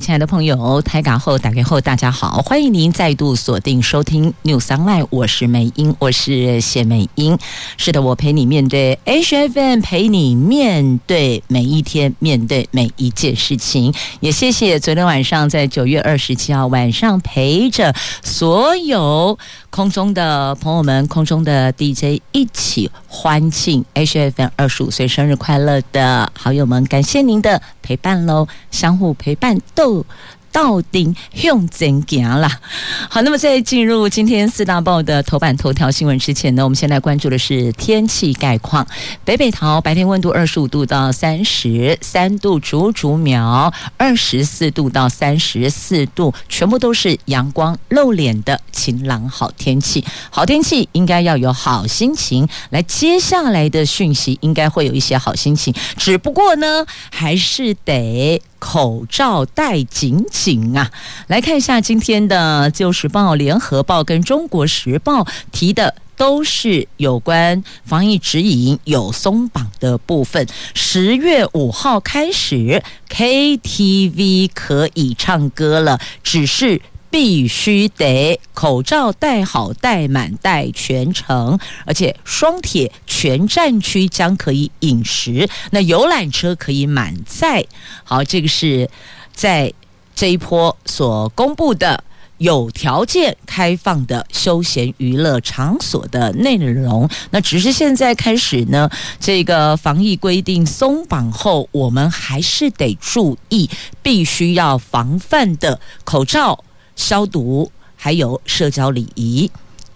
亲爱的朋友，台港后打开后，大家好，欢迎您再度锁定收听 News Online，我是美英，我是谢美英。是的，我陪你面对 HFM，陪你面对每一天，面对每一件事情。也谢谢昨天晚上在九月二十七号晚上陪着所有空中的朋友们，空中的 DJ 一起欢庆 HFM 二十五岁生日快乐的好友们，感谢您的陪伴喽，相互陪伴到底用怎讲啦？好，那么在进入今天四大报的头版头条新闻之前呢，我们先来关注的是天气概况。北北桃白天温度二十五度到三十三度，竹竹苗二十四度到三十四度，全部都是阳光露脸的晴朗好天气。好天气应该要有好心情，来接下来的讯息应该会有一些好心情，只不过呢，还是得。口罩戴紧紧啊！来看一下今天的《自由时报》、《联合报》跟《中国时报》提的都是有关防疫指引有松绑的部分。十月五号开始，KTV 可以唱歌了，只是。必须得口罩戴好、戴满、戴全程，而且双铁全站区将可以饮食，那游览车可以满载。好，这个是在这一波所公布的有条件开放的休闲娱乐场所的内容。那只是现在开始呢，这个防疫规定松绑后，我们还是得注意，必须要防范的口罩。消毒，还有社交礼仪，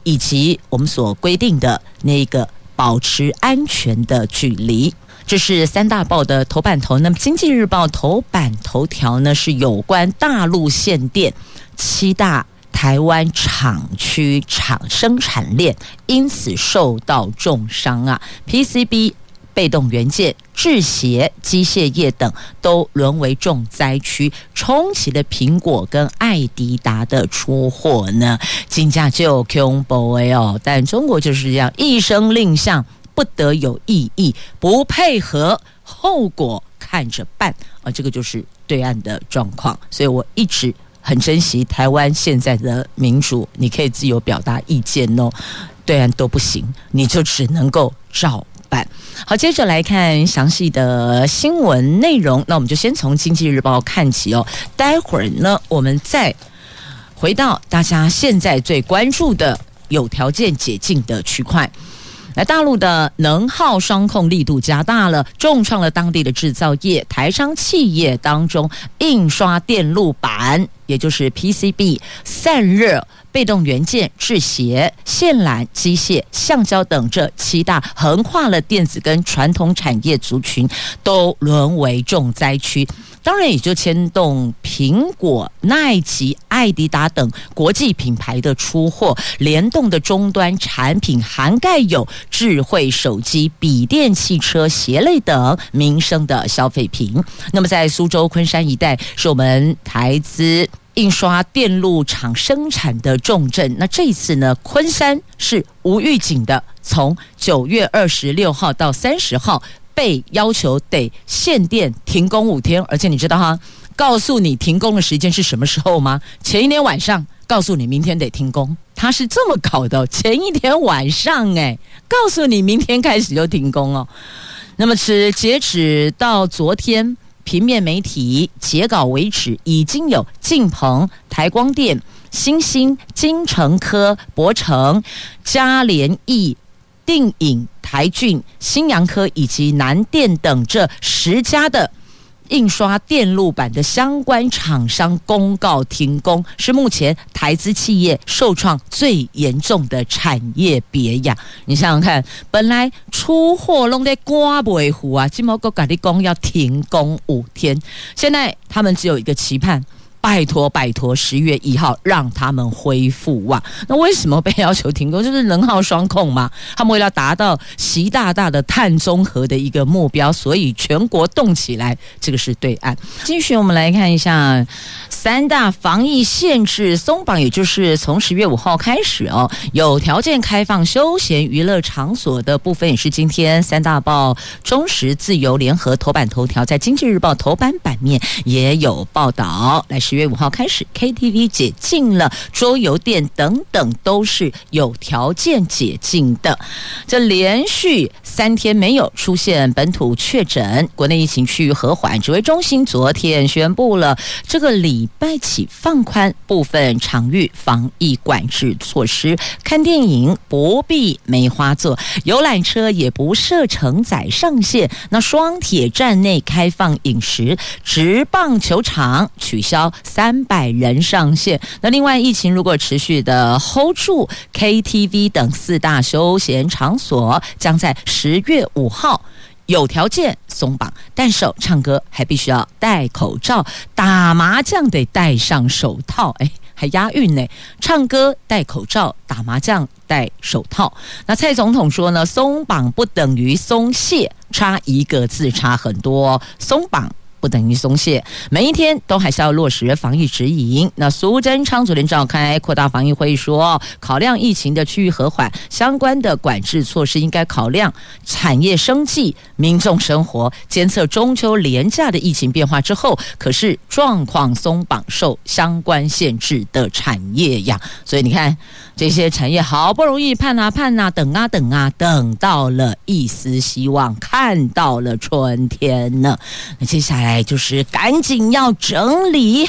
以及我们所规定的那个保持安全的距离，这是三大报的头版头。那么，《经济日报》头版头条呢，是有关大陆限电，七大台湾厂区厂生产链因此受到重伤啊，PCB。被动元件、制鞋、机械业等都沦为重灾区，冲起了苹果跟爱迪达的出货呢。金价就恐怖哦，但中国就是这样，一声令下，不得有异议，不配合，后果看着办啊！这个就是对岸的状况，所以我一直很珍惜台湾现在的民主，你可以自由表达意见哦，对岸都不行，你就只能够照。好，接着来看详细的新闻内容。那我们就先从《经济日报》看起哦。待会儿呢，我们再回到大家现在最关注的有条件解禁的区块。来，大陆的能耗双控力度加大了，重创了当地的制造业。台商企业当中，印刷电路板，也就是 PCB 散热。被动元件、制鞋、线缆、机械、橡胶等这七大横跨了电子跟传统产业族群，都沦为重灾区。当然，也就牵动苹果、耐吉、爱迪达等国际品牌的出货，联动的终端产品涵盖有智慧手机、笔电、汽车、鞋类等民生的消费品。那么，在苏州、昆山一带，是我们台资。印刷电路厂生产的重镇，那这一次呢，昆山是无预警的，从九月二十六号到三十号被要求得限电停工五天，而且你知道哈，告诉你停工的时间是什么时候吗？前一天晚上告诉你明天得停工，他是这么搞的，前一天晚上诶，告诉你明天开始就停工哦。那么是截止到昨天。平面媒体截稿为止，已经有晋鹏、台光电、新兴、金城科、博成、嘉联益、定影、台俊、新阳科以及南电等这十家的。印刷电路板的相关厂商公告停工，是目前台资企业受创最严重的产业别呀！你想想看，本来出货弄在瓜尾湖啊，金毛哥赶的工要停工五天，现在他们只有一个期盼，拜托拜托，十月一号让他们恢复啊！那为什么被要求停工？就是能耗双控嘛。他们为了达到习大大的碳中和的一个目标，所以全国动起来。这个是对岸。继续，我们来看一下三大防疫限制松绑，也就是从十月五号开始哦，有条件开放休闲娱乐场所的部分，也是今天三大报、中时、自由、联合头版头条，在经济日报头版版面也有报道。来月五号开始，KTV 解禁了，桌游店等等都是有条件解禁的。这连续三天没有出现本土确诊，国内疫情趋于和缓。指挥中心昨天宣布了，这个礼拜起放宽部分场域防疫管制措施，看电影不必梅花座，游览车也不设承载上限。那双铁站内开放饮食，职棒球场取消。三百人上限。那另外，疫情如果持续的 hold 住，KTV 等四大休闲场所将在十月五号有条件松绑，但是唱歌还必须要戴口罩，打麻将得戴上手套。哎，还押韵呢！唱歌戴口罩，打麻将戴手套。那蔡总统说呢，松绑不等于松懈，差一个字差很多，松绑。不等于松懈，每一天都还是要落实防疫指引。那苏贞昌昨天召开扩大防疫会议说，考量疫情的区域和缓，相关的管制措施应该考量产业生计、民众生活。监测中秋连假的疫情变化之后，可是状况松绑受相关限制的产业呀。所以你看，这些产业好不容易盼啊盼啊，等啊等啊，等到了一丝希望，看到了春天呢。那接下来。就是赶紧要整理，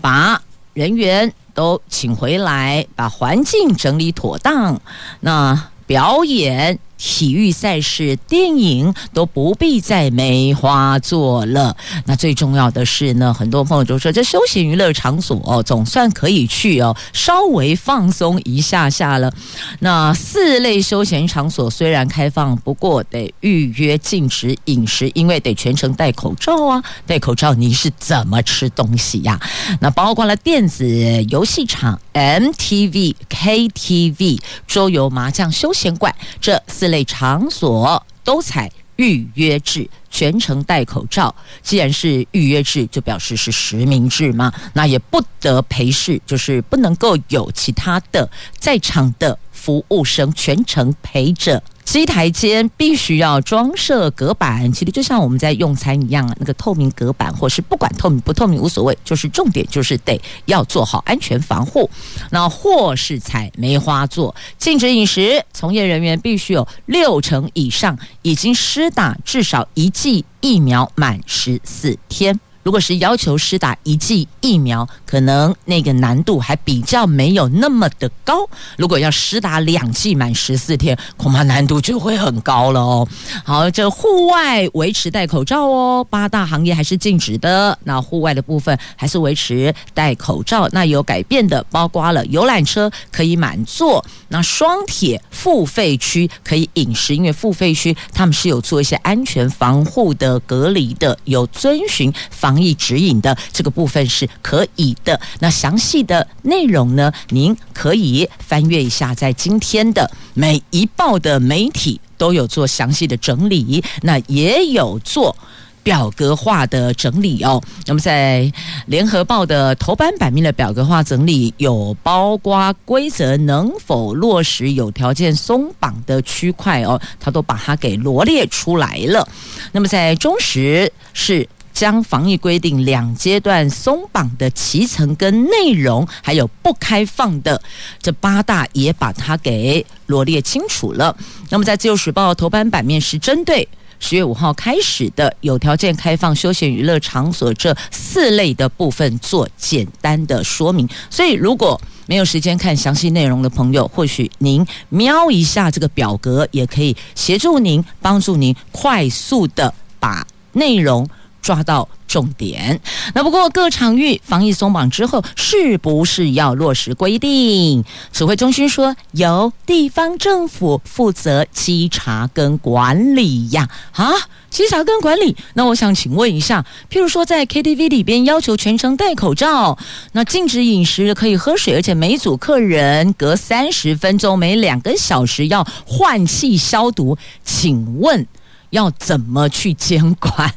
把人员都请回来，把环境整理妥当。那表演。体育赛事、电影都不必再梅花座了。那最重要的是呢，很多朋友都说，这休闲娱乐场所哦，总算可以去哦，稍微放松一下下了。那四类休闲场所虽然开放，不过得预约，禁止饮食，因为得全程戴口罩啊。戴口罩你是怎么吃东西呀？那包括了电子游戏场、MTV、KTV、桌游、麻将、休闲馆这四。类场所都采预约制，全程戴口罩。既然是预约制，就表示是实名制嘛，那也不得陪侍，就是不能够有其他的在场的服务生全程陪着。机台间必须要装设隔板，其实就像我们在用餐一样啊，那个透明隔板，或是不管透明不透明无所谓，就是重点就是得要做好安全防护。那或是采梅花座，禁止饮食，从业人员必须有六成以上已经施打至少一剂疫苗满十四天。如果是要求施打一剂疫苗，可能那个难度还比较没有那么的高。如果要施打两剂满十四天，恐怕难度就会很高了哦。好，这户外维持戴口罩哦，八大行业还是禁止的。那户外的部分还是维持戴口罩。那有改变的，包括了游览车可以满座，那双铁付费区可以饮食，因为付费区他们是有做一些安全防护的隔离的，有遵循防。防疫指引的这个部分是可以的。那详细的内容呢，您可以翻阅一下，在今天的每一报的媒体都有做详细的整理，那也有做表格化的整理哦。那么在联合报的头版版面的表格化整理，有包括规则能否落实有条件松绑的区块哦，它都把它给罗列出来了。那么在中时是。将防疫规定两阶段松绑的期程跟内容，还有不开放的这八大，也把它给罗列清楚了。那么在自由时报头版版面是针对十月五号开始的有条件开放休闲娱乐场所这四类的部分做简单的说明。所以如果没有时间看详细内容的朋友，或许您瞄一下这个表格，也可以协助您帮助您快速的把内容。抓到重点。那不过各场域防疫松绑之后，是不是要落实规定？指挥中心说，由地方政府负责稽查跟管理呀。啊，稽查跟管理。那我想请问一下，譬如说在 KTV 里边要求全程戴口罩，那禁止饮食可以喝水，而且每组客人隔三十分钟、每两个小时要换气消毒，请问要怎么去监管？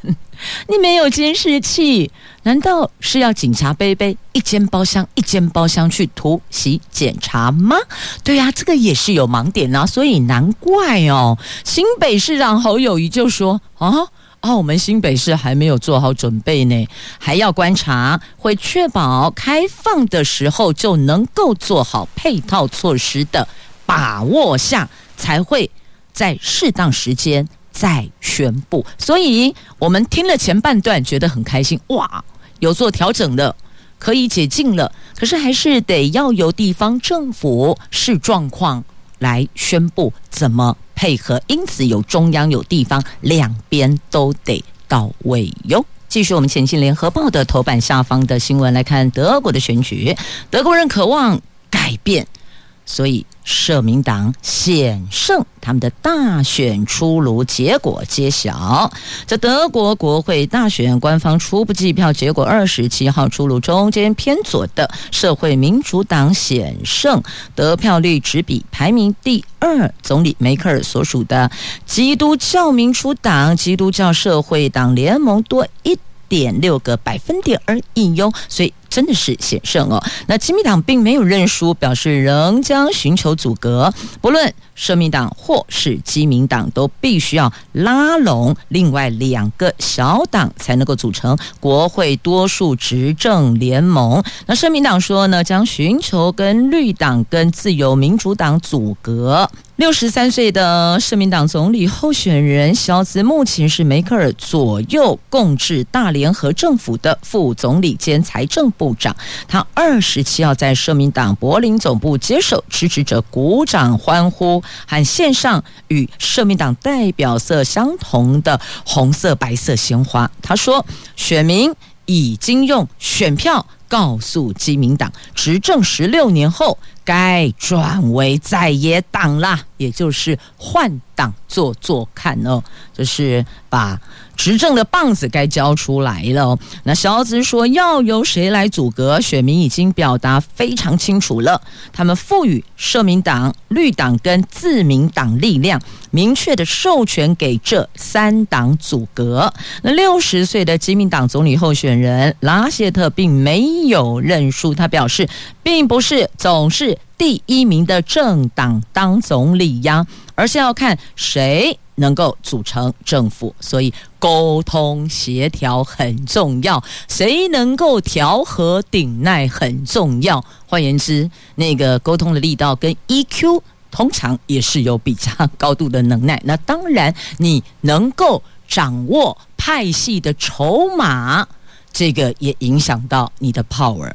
你没有监视器，难道是要警察杯杯一间包厢一间包厢去突袭检查吗？对呀、这个也是有盲点啊，所以难怪哦。新北市长侯友谊就说啊啊，我们新北市还没有做好准备呢，还要观察，会确保开放的时候就能够做好配套措施的把握下，才会在适当时间。再宣布，所以我们听了前半段觉得很开心，哇，有做调整的，可以解禁了。可是还是得要由地方政府视状况来宣布怎么配合，因此有中央有地方，两边都得到位哟。继续我们前进联合报的头版下方的新闻来看，德国的选举，德国人渴望改变。所以，社民党险胜，他们的大选出炉，结果揭晓。在德国国会大选官方初步计票结果二十七号出炉，中间偏左的社会民主党险胜，得票率只比排名第二总理梅克尔所属的基督教民主党、基督教社会党联盟多一点六个百分点而已哟，所以。真的是险胜哦。那基民党并没有认输，表示仍将寻求组阁。不论社民党或是基民党，都必须要拉拢另外两个小党，才能够组成国会多数执政联盟。那社民党说呢，将寻求跟绿党跟自由民主党组阁。六十三岁的社民党总理候选人肖兹，目前是梅克尔左右共治大联合政府的副总理兼财政部长。他二十七号在社民党柏林总部接受支持者鼓掌欢呼，和献上与社民党代表色相同的红色、白色鲜花。他说：“选民已经用选票告诉基民党，执政十六年后。”该转为在野党啦，也就是换党做做看哦，就是把执政的棒子该交出来了。那萧兹说要由谁来组阁，选民已经表达非常清楚了，他们赋予社民党、绿党跟自民党力量，明确的授权给这三党组阁。那六十岁的基民党总理候选人拉谢特并没有认输，他表示，并不是总是第一名的政党当总理呀，而是要看谁能够组成政府，所以沟通协调很重要，谁能够调和顶耐很重要。换言之，那个沟通的力道跟 EQ。通常也是有比较高度的能耐，那当然你能够掌握派系的筹码，这个也影响到你的 power，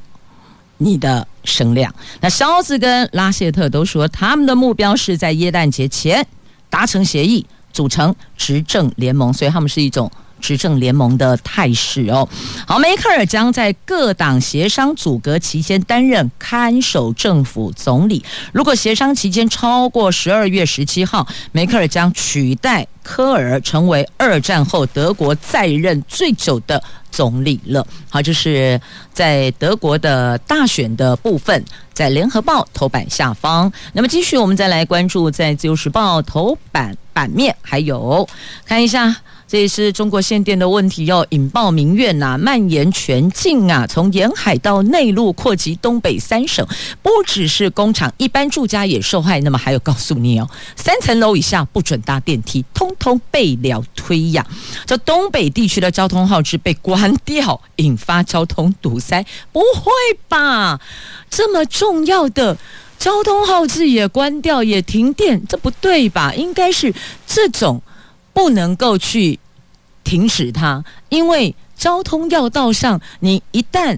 你的声量。那肖兹跟拉谢特都说，他们的目标是在耶诞节前达成协议，组成执政联盟，所以他们是一种。执政联盟的态势哦，好，梅克尔将在各党协商组阁期间担任看守政府总理。如果协商期间超过十二月十七号，梅克尔将取代科尔，成为二战后德国在任最久的总理了。好，这是在德国的大选的部分，在联合报头版下方。那么继续，我们再来关注在自由时报头版版面，还有看一下。这也是中国限电的问题，要引爆民怨呐、蔓延全境啊，从沿海到内陆，扩及东北三省，不只是工厂，一般住家也受害。那么还有告诉你哦，三层楼以下不准搭电梯，通通被了推呀。这东北地区的交通号志被关掉，引发交通堵塞，不会吧？这么重要的交通号志也关掉，也停电，这不对吧？应该是这种。不能够去停止它，因为交通要道上，你一旦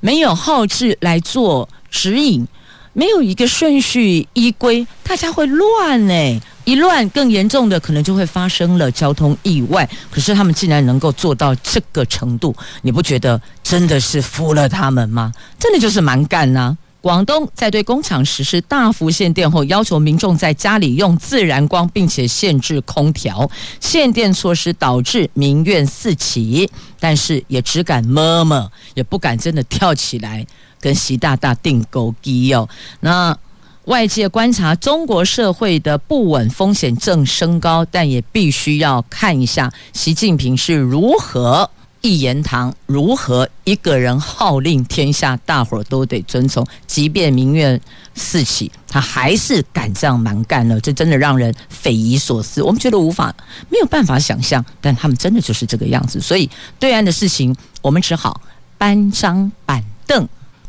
没有号志来做指引，没有一个顺序依规，大家会乱呢。一乱，更严重的可能就会发生了交通意外。可是他们竟然能够做到这个程度，你不觉得真的是服了他们吗？真的就是蛮干呐、广东在对工厂实施大幅限电后，要求民众在家里用自然光，并且限制空调。限电措施导致民怨四起，但是也只敢摸摸，也不敢真的跳起来跟习大大钉孤枝哦。那外界观察中国社会的不稳风险正升高，但也必须要看一下习近平是如何。一言堂，如何一个人号令天下，大伙儿都得遵从。即便民怨四起，他还是敢这样蛮干了，这真的让人匪夷所思。我们觉得无法没有办法想象，但他们真的就是这个样子。所以对岸的事情，我们只好搬张板凳，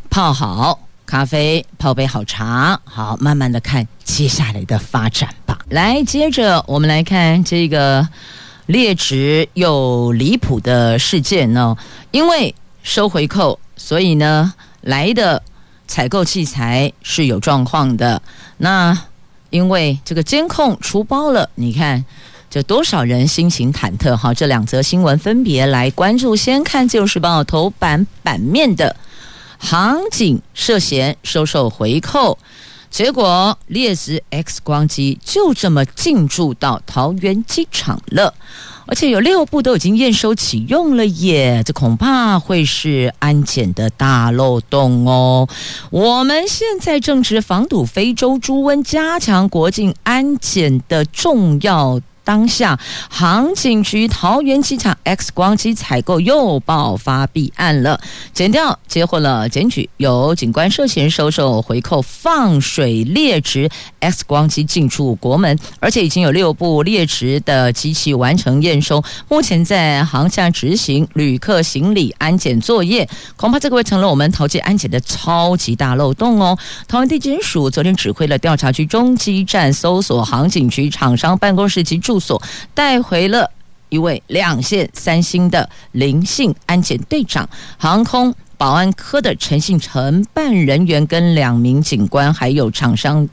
泡好咖啡，泡杯好茶，好慢慢的看接下来的发展吧。来，接着我们来看这个。劣质又离谱的事件呢？因为收回扣，所以呢来的采购器材是有状况的。那因为这个监控出包了，你看这多少人心情忐忑。哈，这两则新闻分别来关注。先看《自由时报》头版版面的航警涉嫌收受回扣。结果劣质 X 光机就这么进驻到桃园机场了，而且有六部都已经验收启用了耶，这恐怕会是安检的大漏洞哦。我们现在正值防堵非洲猪瘟、加强国境安检的重要。当下，航警局桃园机场 X 光机采购又爆发弊案了。检调接获了检举，有警官涉嫌收受回扣，放水劣质 X 光机进出国门，而且已经有六部劣质的机器完成验收，目前在航下执行旅客行李安检作业。恐怕这个会成了我们桃机安检的超级大漏洞哦。桃园地检署昨天指挥了调查局中基站搜索航警局厂商办公室及驻。住所带回了一位两线三星的林姓安检队长，航空保安科的陈姓承办人员跟两名警官，还有厂商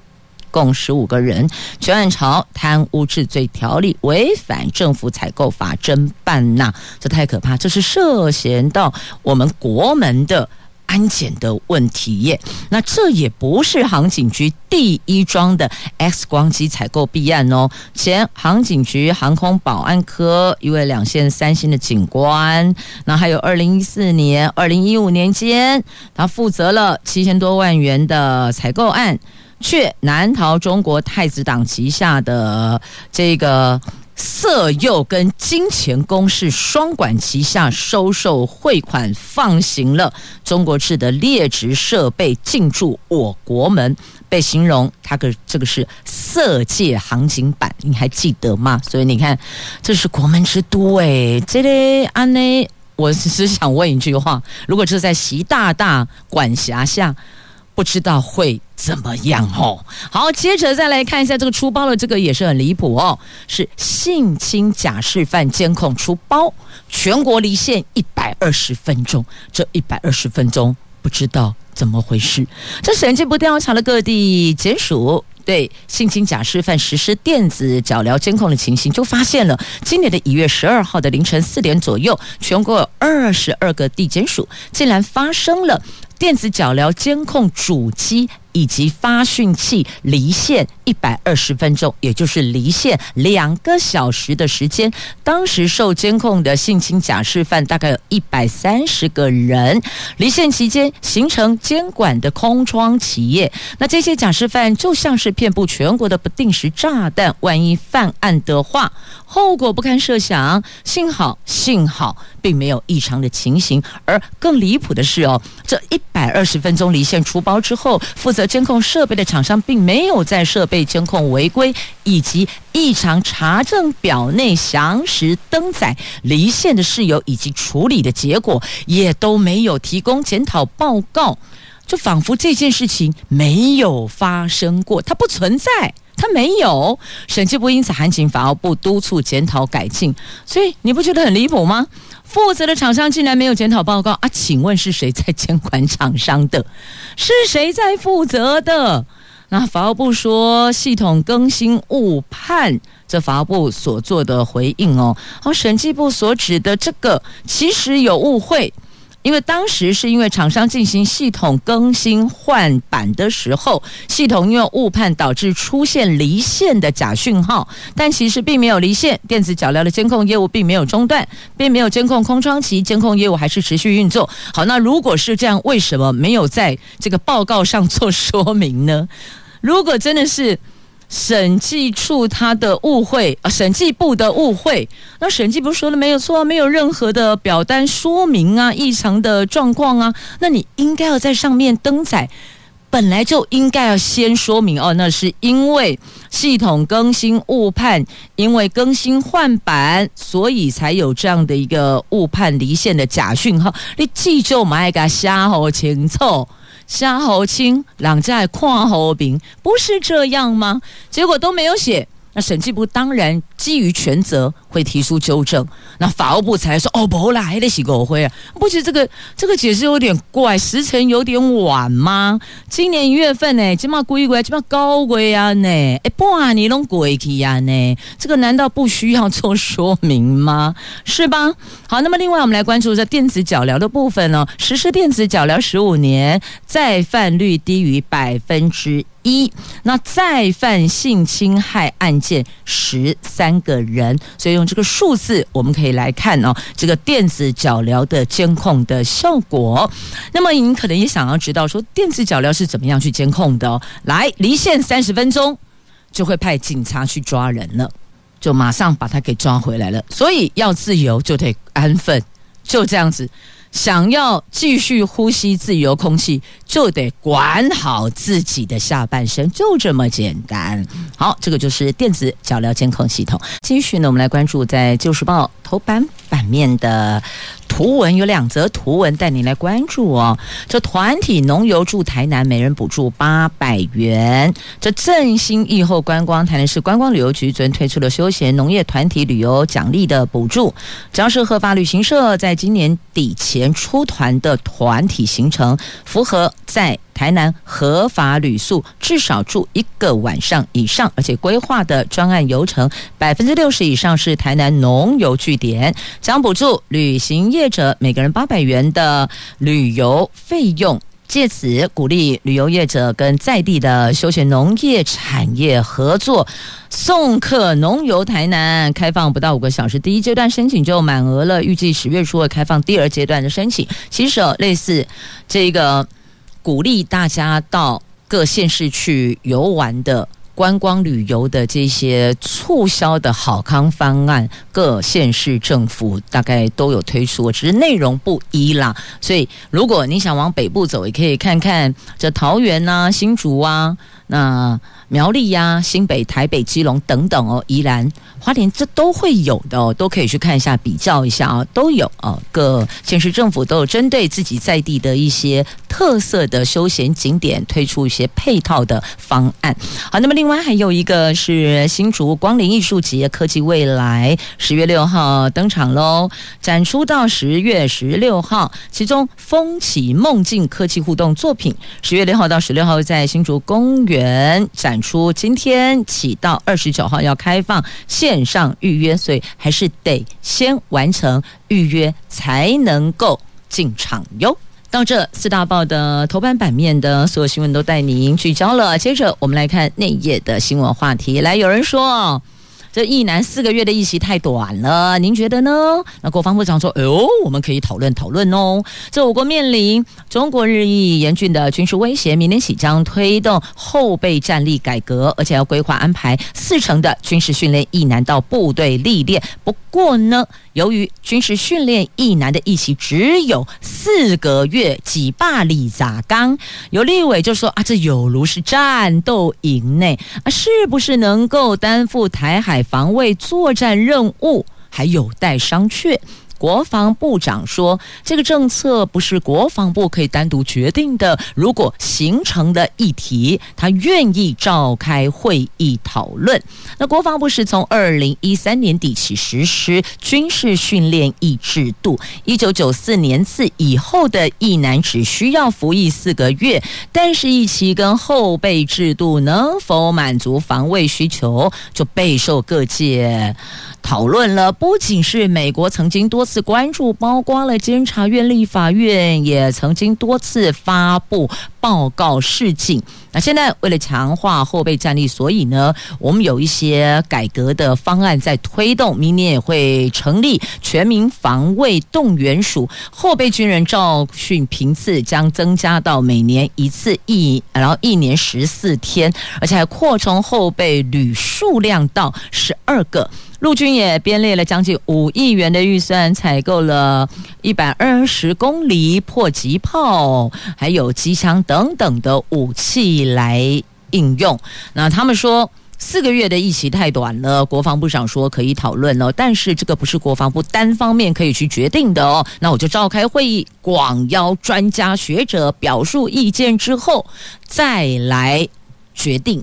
共十五个人，全案朝贪污治罪条例违反政府采购法侦办呐，这太可怕，这是涉嫌到我们国门的。安检的问题耶，那这也不是航警局第一桩的 X 光机采购弊案哦。前航警局航空保安科一位两线三星的警官，那还有二零一四年、二零一五年间，他负责了七千多万元的采购案，却难逃中国太子党旗下的这个。色诱跟金钱攻势双管齐下，收受汇款，放行了中国制的劣质设备进驻我国门，被形容它个这个是色戒行情版，你还记得吗？所以你看，这是国门之都哎，这里安内，我只是想问一句话：如果是在习大大管辖下，不知道会怎么样哦？好，接着再来看一下这个出包的这个也是很离谱哦，是性侵假释犯监控出包，全国离线一百二十分钟，这一百二十分钟不知道怎么回事。这审计部调查了各地检署对性侵假释犯实施电子脚镣监控的情形，就发现了今年的一月十二号的凌晨四点左右，全国有二十二个地检署竟然发生了。电子脚镣监控主机以及发讯器离线一百二十分钟，也就是离线两个小时的时间。当时受监控的性侵假释犯大概有一百三十个人，离线期间形成监管的空窗企业。那这些假释犯就像是遍布全国的不定时炸弹，万一犯案的话，后果不堪设想。幸好，幸好并没有异常的情形。而更离谱的是哦，这一百二十分钟离线出包之后，负责监控设备的厂商并没有在设备监控违规以及异常查证表内详实登载离线的事由以及处理的结果，也都没有提供检讨报告，就仿佛这件事情没有发生过，它不存在。他没有，审计部因此函请法务部督促检讨改进，所以你不觉得很离谱吗？负责的厂商竟然没有检讨报告啊？请问是谁在监管厂商的？是谁在负责的？那法务部说系统更新误判，这法务部所做的回应哦。好，审计部所指的这个其实有误会。因为当时是因为厂商进行系统更新换板的时候，系统因为误判导致出现离线的假讯号，但其实并没有离线，电子脚镣的监控业务并没有中断，并没有监控空窗期，监控业务还是持续运作。好，那如果是这样，为什么没有在这个报告上做说明呢？如果真的是。审计处他的误会啊，审计部的误会。那审计部说的没有错，没有任何的表单说明啊，异常的状况啊，那你应该要在上面登载，本来就应该要先说明哦，那是因为系统更新误判，因为更新换版，所以才有这样的一个误判离线的假讯号。你记住，买个瞎好清楚。夏侯清，两在跨好饼，不是这样吗？结果都没有写，那审计部当然基于权责。会提出纠正，那法务部才说哦，不啦，还得洗狗灰啊！不觉得这个这个解释有点怪，时辰有点晚吗？今年一月份呢，起码贵贵，起码高贵啊呢！哎，半年拢过去呀呢，这个难道不需要做说明吗？是吧？好，那么另外我们来关注这电子脚镣的部分呢，实施电子脚镣十五年，再犯率低于百分之一，那再犯性侵害案件十三个人，所以用这个数字，我们可以来看哦，这个电子脚镣的监控的效果。那么你可能也想要知道，说电子脚镣是怎么样去监控的？来，离线三十分钟就会派警察去抓人了，就马上把他给抓回来了。所以要自由就得安分，就这样子。想要继续呼吸自由空气，就得管好自己的下半身，就这么简单。好，这个就是电子脚镣监控系统。继续呢，我们来关注在《旧时报》头版版面的。图文有两则图文带您来关注哦。这团体农游驻台南，每人补助八百元。这振兴疫后观光，台南市观光旅游局昨天推出了休闲农业团体旅游奖励的补助，只要是合法旅行社在今年底前出团的团体行程，符合在。台南合法旅宿至少住一个晚上以上，而且规划的专案游程百分之六十以上是台南农游据点，将补助旅行业者每个人八百元的旅游费用，借此鼓励旅游业者跟在地的休闲农业产业合作，送客农游台南。开放不到五个小时，第一阶段申请就满额了，预计十月初会开放第二阶段的申请。其实类似这个。鼓励大家到各县市去游玩的观光旅游的这些促销的好康方案，各县市政府大概都有推出，只是内容不一啦。所以，如果你想往北部走，也可以看看这桃园啊、新竹啊。那苗栗呀、新北、台北、基隆等等哦，宜兰、花莲这都会有的哦，都可以去看一下、比较一下啊，都有哦。各县市政府都有针对自己在地的一些特色的休闲景点推出一些配套的方案。好，那么另外还有一个是新竹光临艺术节科技未来，十月六号登场喽，展出到十月十六号，其中风起梦境科技互动作品，十月六号到十六号在新竹公园。展出，今天起到二十九号要开放线上预约，所以还是得先完成预约才能够进场哟。到这四大报的头版版面的所有新闻都带您聚焦了。接着我们来看内页的新闻话题。来，有人说。这役男四个月的役期太短了，您觉得呢？那国防部长说：“哎呦，我们可以讨论讨论哦。”这我国面临中国日益严峻的军事威胁，明年起将推动后备战力改革，而且要规划安排四成的军事训练役男到部队历练。不过呢，由于军事训练役男的役期只有四个月，几霸里咋刚？有立委就说：“啊，这有如是战斗营内啊，是不是能够担负台海？”防卫作战任务还有待商榷。国防部长说，这个政策不是国防部可以单独决定的。如果形成的议题，他愿意召开会议讨论。那国防部是从二零一三年底起实施军事训练役制度，一九九四年次以后的役男只需要服役四个月，但是役期跟后备制度能否满足防卫需求，就备受各界讨论了。不仅是美国曾经多次关注，包括了监察院、立法院也曾经多次发布报告示警。那现在为了强化后备战力，所以呢，我们有一些改革的方案在推动。明年也会成立全民防卫动员署，后备军人召训频次将增加到每年一次一，然后一年十四天，而且还扩充后备旅数量到十二个。陆军也编列了将近五亿元的预算，采购了一百二十公里迫击炮，还有机枪等等的武器来应用。那他们说四个月的役期太短了，国防部长说可以讨论哦，但是这个不是国防部单方面可以去决定的哦。那我就召开会议，广邀专家学者表述意见之后，再来决定，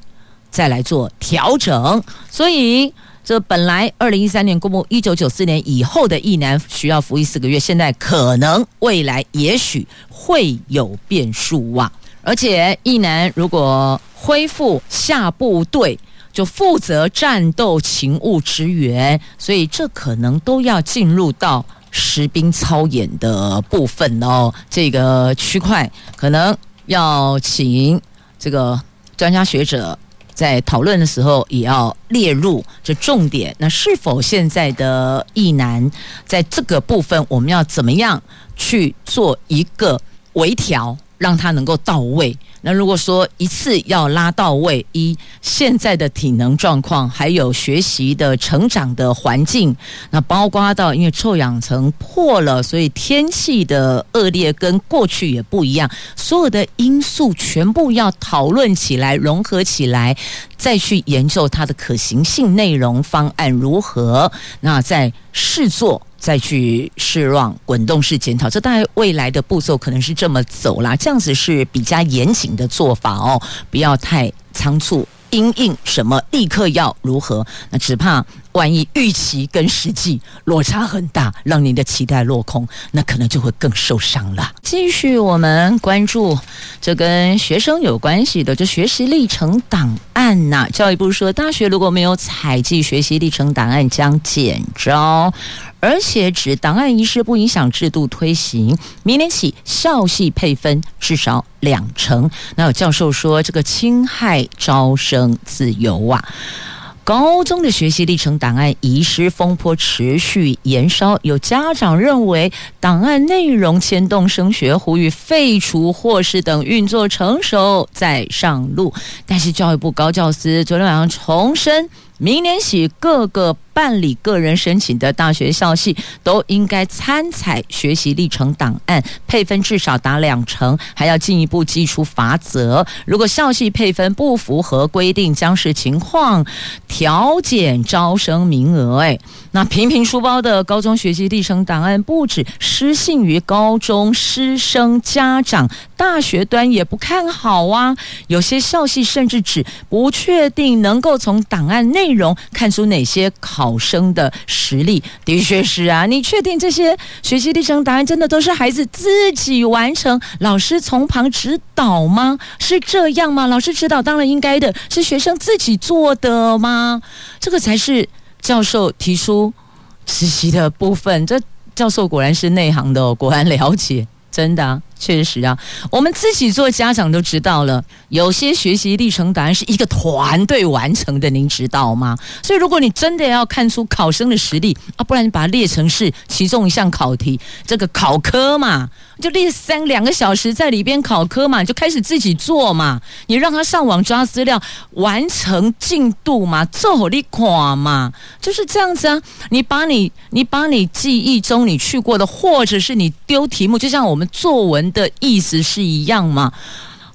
再来做调整。所以。这本来二零一三年公布，一九九四年以后的役男需要服役四个月，现在可能未来也许会有变数啊！而且役男如果恢复下部队，就负责战斗勤务支援，所以这可能都要进入到实兵操演的部分哦。这个区块可能要请这个专家学者。在讨论的时候，也要列入这重点。那是否现在的意难在这个部分，我们要怎么样去做一个微调，让它能够到位？那如果说一次要拉到位，一现在的体能状况，还有学习的成长的环境，那包括到因为臭氧层破了，所以天气的恶劣跟过去也不一样，所有的因素全部要讨论起来，融合起来，再去研究它的可行性、内容方案如何，那再试做。再去试望滚动式检讨，这大概未来的步骤可能是这么走啦，这样子是比较严谨你的做法哦，不要太仓促。因应什么立刻要如何？那只怕万一预期跟实际落差很大，让您的期待落空，那可能就会更受伤了。继续我们关注这跟学生有关系的，就学习历程档案呐、教育部说，大学如果没有采集学习历程档案，将减招。而且指档案遗失不影响制度推行，明年起校系配分至少两成。那有教授说，这个侵害招生自由啊！高中的学习历程档案遗失风波持续延烧，有家长认为档案内容牵动升学，呼吁废除或是等运作成熟再上路。但是教育部高教司昨天晚上重申，明年起各个。办理个人申请的大学校系都应该参采学习历程档案，配分至少达两成，还要进一步祭出罚则。如果校系配分不符合规定，将视情况调减招生名额。哎，那频频出包的高中学习历程档案，不止失信于高中师生家长，大学端也不看好啊。有些校系甚至指不确定能够从档案内容看出哪些考。考生的实力的确是啊，你确定这些学习历程答案真的都是孩子自己完成，老师从旁指导吗？是这样吗？老师指导当然应该的，是学生自己做的吗？这个才是教授提出实习的部分。这教授果然是内行的哦，果然了解，真的。确实啊，我们自己做家长都知道了，有些学习历程答案是一个团队完成的，您知道吗？所以如果你真的要看出考生的实力啊，不然你把它列成是其中一项考题，这个考科嘛，就列三两个小时在里边考科嘛，就开始自己做嘛，你让他上网抓资料，完成进度嘛，做好你垮嘛，就是这样子啊。你把你你把你记忆中你去过的，或者是你丢题目，就像我们作文。的意思是一样吗？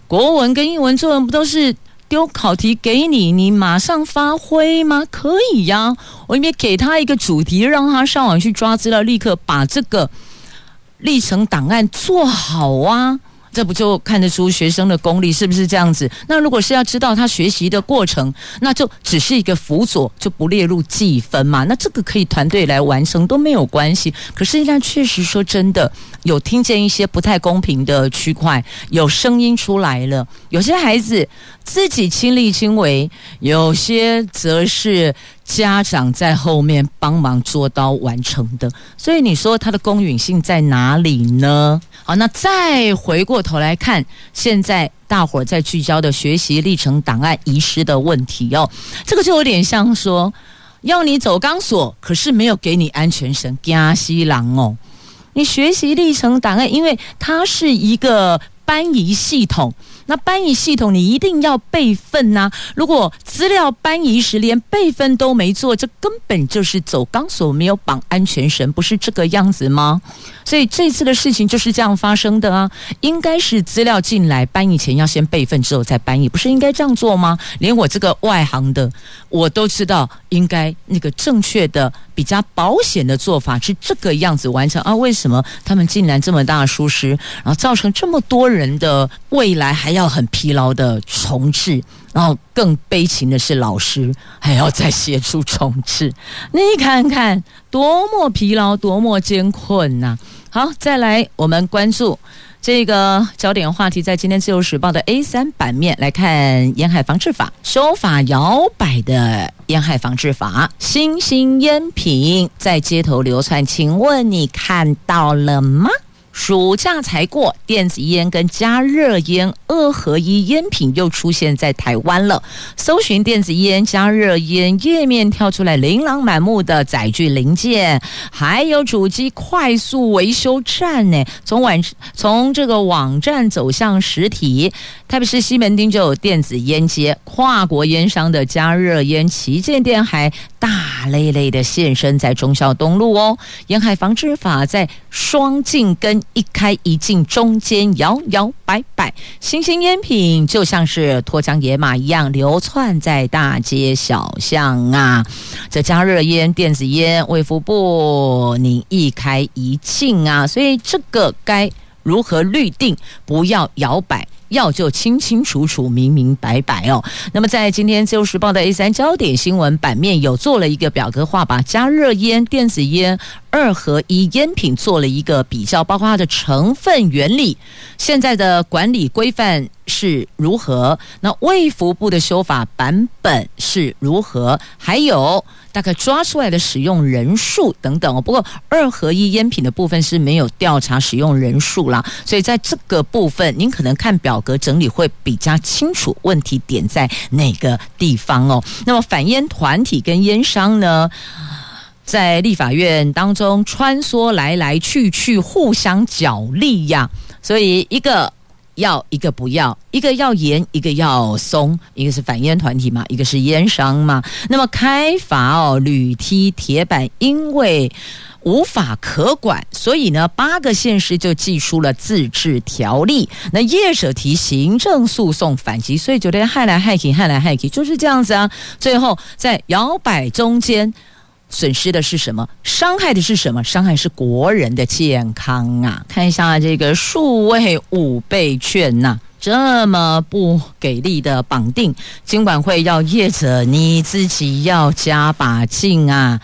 国文跟英文作文不都是丢考题给你，你马上发挥吗？可以呀、我应该给他一个主题，让他上网去抓资料，立刻把这个历程档案做好啊。这不就看得出学生的功力是不是这样子？那如果是要知道他学习的过程，那就只是一个辅佐，就不列入计分嘛。那这个可以团队来完成都没有关系。可是现在确实说真的，有听见一些不太公平的区块，有声音出来了。有些孩子自己亲力亲为，有些则是。家长在后面帮忙捉刀完成的，所以你说它的公允性在哪里呢？好，那再回过头来看，现在大伙在聚焦的学习历程档案遗失的问题哦，这个就有点像说要你走钢索，可是没有给你安全绳，惊死人哦。你学习历程档案，因为它是一个班移系统。那搬移系统你一定要备份呐、如果资料搬移时连备份都没做，这根本就是走钢索，没有绑安全绳，不是这个样子吗？所以这次的事情就是这样发生的啊！应该是资料进来搬移前要先备份，之后再搬移，不是应该这样做吗？连我这个外行的，我都知道应该那个正确的、比较保险的做法是这个样子完成啊！为什么他们竟然这么大的疏失，然后造成这么多人的未来还要很疲劳的重置？然后更悲情的是，老师还要再协助重置，你看看多么疲劳，多么艰困呐、好，再来我们关注这个焦点话题，在今天自由时报的 A 三版面来看烟害防治法修法摇摆的烟害防治法，新兴烟品在街头流窜，请问你看到了吗？暑假才过，电子烟跟加热烟二合一烟品又出现在台湾了。搜寻电子烟、加热烟页面跳出来琳琅满目的载具零件，还有主机快速维修站呢。从网从这个网站走向实体，特别是西门町就有电子烟街，跨国烟商的加热烟旗舰店还大累累的现身在忠孝东路哦。沿海防治法在双进跟一开一禁中间摇摇摆摆，新兴烟品就像是脱缰野马一样流窜在大街小巷啊！这加热烟、电子烟，卫福部你一开一禁啊！所以这个该如何律定？不要摇摆。要就清清楚楚、明明白白哦。那么，在今天《自由时报》的 A 三焦点新闻版面有做了一个表格化，把加热烟、电子烟二合一烟品做了一个比较，包括它的成分原理、现在的管理规范是如何，那卫福部的修法版本是如何，还有。大概抓出来的使用人数等等哦，不过二合一烟品的部分是没有调查使用人数啦，所以在这个部分，您可能看表格整理会比较清楚，问题点在哪个地方哦。那么反烟团体跟烟商呢，在立法院当中穿梭来来去去，互相角力呀，所以一个。要一个不要，一个要严，一个要松，一个是反烟团体嘛，一个是烟商嘛。那么开罚哦，铝踢铁板，因为无法可管，所以呢，八个县市就祭出了自治条例。那业者提行政诉讼反击，所以就得害来害去，害来害去，就是这样子啊。最后在摇摆中间。损失的是什么？伤害的是什么？伤害是国人的健康啊！看一下这个数位五倍券呐、这么不给力的绑定，金管会要业者你自己要加把劲啊！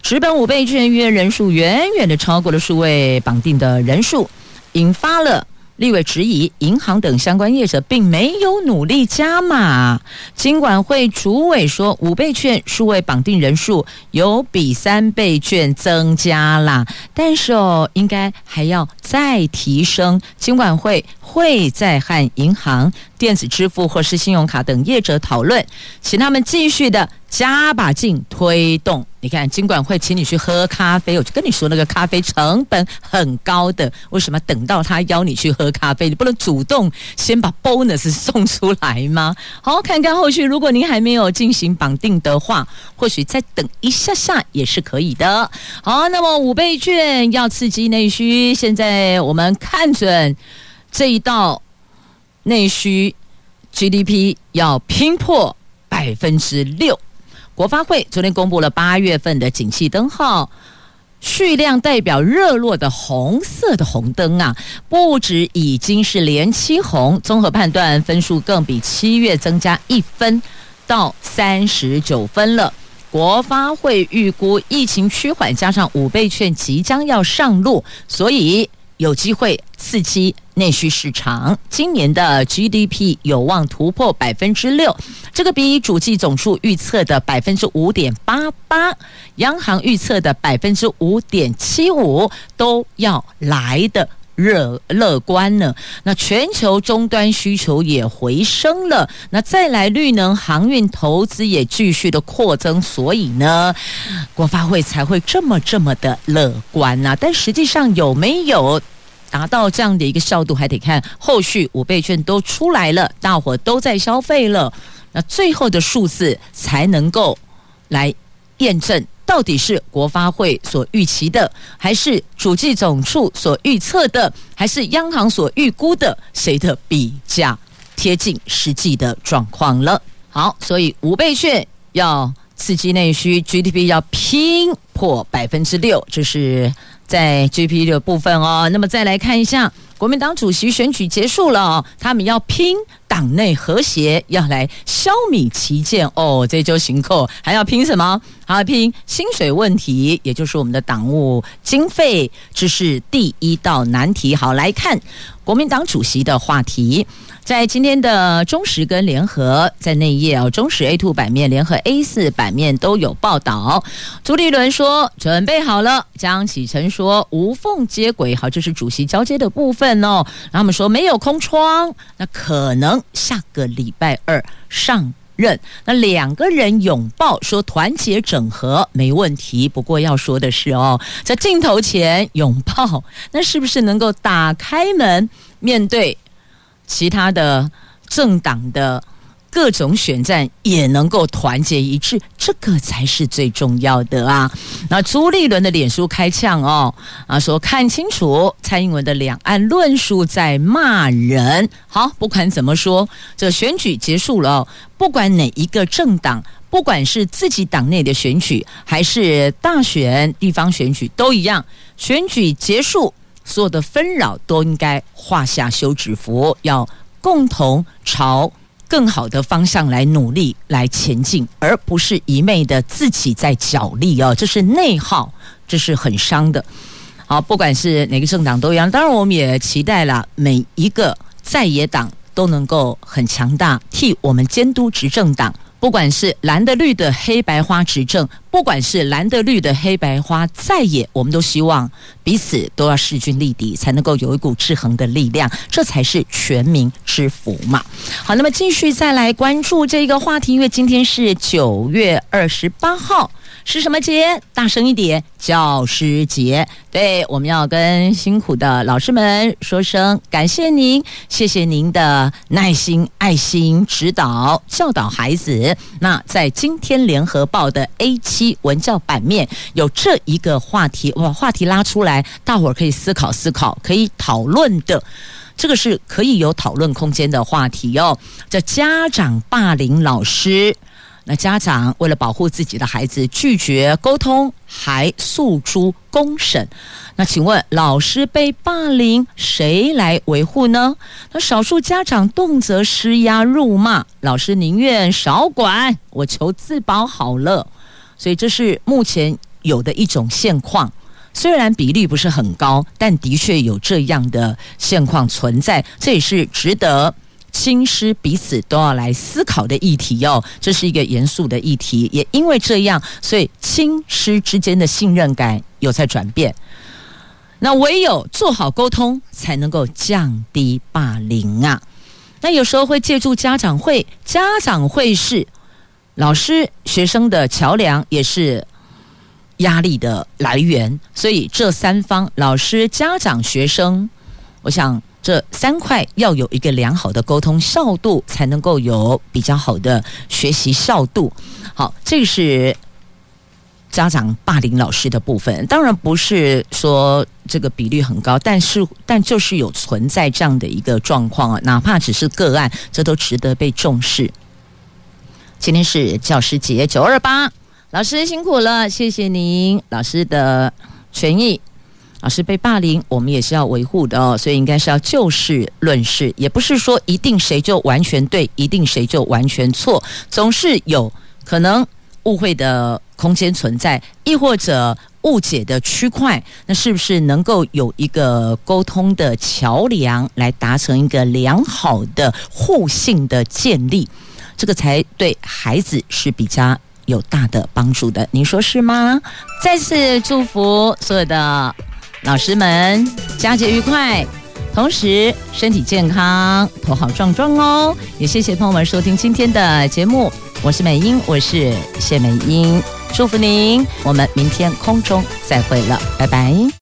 纸本五倍券预约人数远远的超过了数位绑定的人数，引发了。立委质疑，银行等相关业者并没有努力加码。金管会主委说，五倍券数位绑定人数有比三倍券增加啦，但是哦，应该还要再提升。金管会会再和银行、电子支付或是信用卡等业者讨论，请他们继续的。加把劲推动，你看，金管会请你去喝咖啡，我就跟你说，那个咖啡成本很高的，为什么等到他邀你去喝咖啡，你不能主动先把 bonus 送出来吗？好，看看后续，如果您还没有进行绑定的话，或许再等一下下也是可以的。好，那么五倍券要刺激内需，现在我们看准这一道内需。GDP 要拼破百分之六。国发会昨天公布了八月份的景气灯号。蓄量代表热络的红色的红灯啊，不止已经是连七红，综合判断分数更比七月增加一分到三十九分了。国发会预估疫情趋缓，加上五倍券即将要上路，所以有机会刺激内需市场。今年的 GDP 有望突破百分之六，这个比主计总数预测的百分之五点八八，央行预测的百分之五点七五都要来的。热乐观呢？那全球终端需求也回升了，那再来绿能航运投资也继续的扩增，所以呢，国发会才会这么这么的乐观呐、但实际上有没有达到这样的一个效度，还得看后续五倍券都出来了，大伙都在消费了，那最后的数字才能够来验证。到底是国发会所预期的，还是主计总处所预测的，还是央行所预估的？谁的比较贴近实际的状况了？好，所以五倍券要刺激内需，GDP 要拼破百分之六，这是在 GDP 的部分哦。那么再来看一下。国民党主席选举结束了，他们要拼党内和谐，要来消弭其见哦。这就行扣，还要拼什么？还要拼薪水问题，也就是我们的党务经费，这是第一道难题。好，来看国民党主席的话题。在今天的中时跟联合在内页哦，中时 A two 版面、联合 A 四版面都有报道。朱立伦说准备好了，江启臣说无缝接轨，好，这是主席交接的部分哦。然后他们说没有空窗，那可能下个礼拜二上任。那两个人拥抱说团结整合没问题，不过要说的是哦，在镜头前拥抱，那是不是能够打开门面对？其他的政党的各种选战也能够团结一致，这个才是最重要的啊！那朱立伦的脸书开呛哦，啊说看清楚蔡英文的两岸论述在骂人。好，不管怎么说，这选举结束了，不管哪一个政党，不管是自己党内的选举，还是大选、地方选举，都一样，选举结束。所有的纷扰都应该画下休止符，要共同朝更好的方向来努力来前进，而不是一昧的自己在角力哦，这是内耗，这是很伤的。好，不管是哪个政党都一样，当然我们也期待了每一个在野党都能够很强大，替我们监督执政党。不管是蓝的绿的黑白花执政，不管是蓝的绿的黑白花在野，我们都希望彼此都要势均力敌，才能够有一股制衡的力量，这才是全民之福嘛。好，那么继续再来关注这个话题，因为今天是九月二十八号。是什么节？大声一点，教师节。对，我们要跟辛苦的老师们说声感谢您，谢谢您的耐心、爱心指导、教导孩子。那在今天联合报的文教版面有这一个话题，我把话题拉出来，大伙儿可以思考思考，可以讨论的。这个是可以有讨论空间的话题哦。叫家长霸凌老师。那家长为了保护自己的孩子，拒绝沟通，还诉诸公审。那请问，老师被霸凌，谁来维护呢？那少数家长动辄施压辱骂，老师宁愿少管，我求自保好了。所以这是目前有的一种现况，虽然比例不是很高，但的确有这样的现况存在，这也是值得。亲师彼此都要来思考的议题哦，这是一个严肃的议题。也因为这样，所以亲师之间的信任感有在转变。那唯有做好沟通，才能够降低霸凌啊。那有时候会借助家长会，家长会是老师学生的桥梁，也是压力的来源。所以这三方，老师、家长、学生，我想。这三块要有一个良好的沟通效度，才能够有比较好的学习效度。好，这是家长霸凌老师的部分，当然不是说这个比率很高，但是但就是有存在这样的一个状况啊，哪怕只是个案，这都值得被重视。今天是教师节，九二八，老师辛苦了，谢谢您，老师的权益。老师被霸凌，我们也是要维护的哦，所以应该是要就事论事，也不是说一定谁就完全对，一定谁就完全错，总是有可能误会的空间存在，亦或者误解的区块，那是不是能够有一个沟通的桥梁，来达成一个良好的互信的建立，这个才对孩子是比较有大的帮助的，您说是吗？再次祝福所有的。老师们，佳节愉快，同时身体健康，头好壮壮哦！也谢谢朋友们收听今天的节目，我是美英，我是谢美英，祝福您，我们明天空中再会了，拜拜。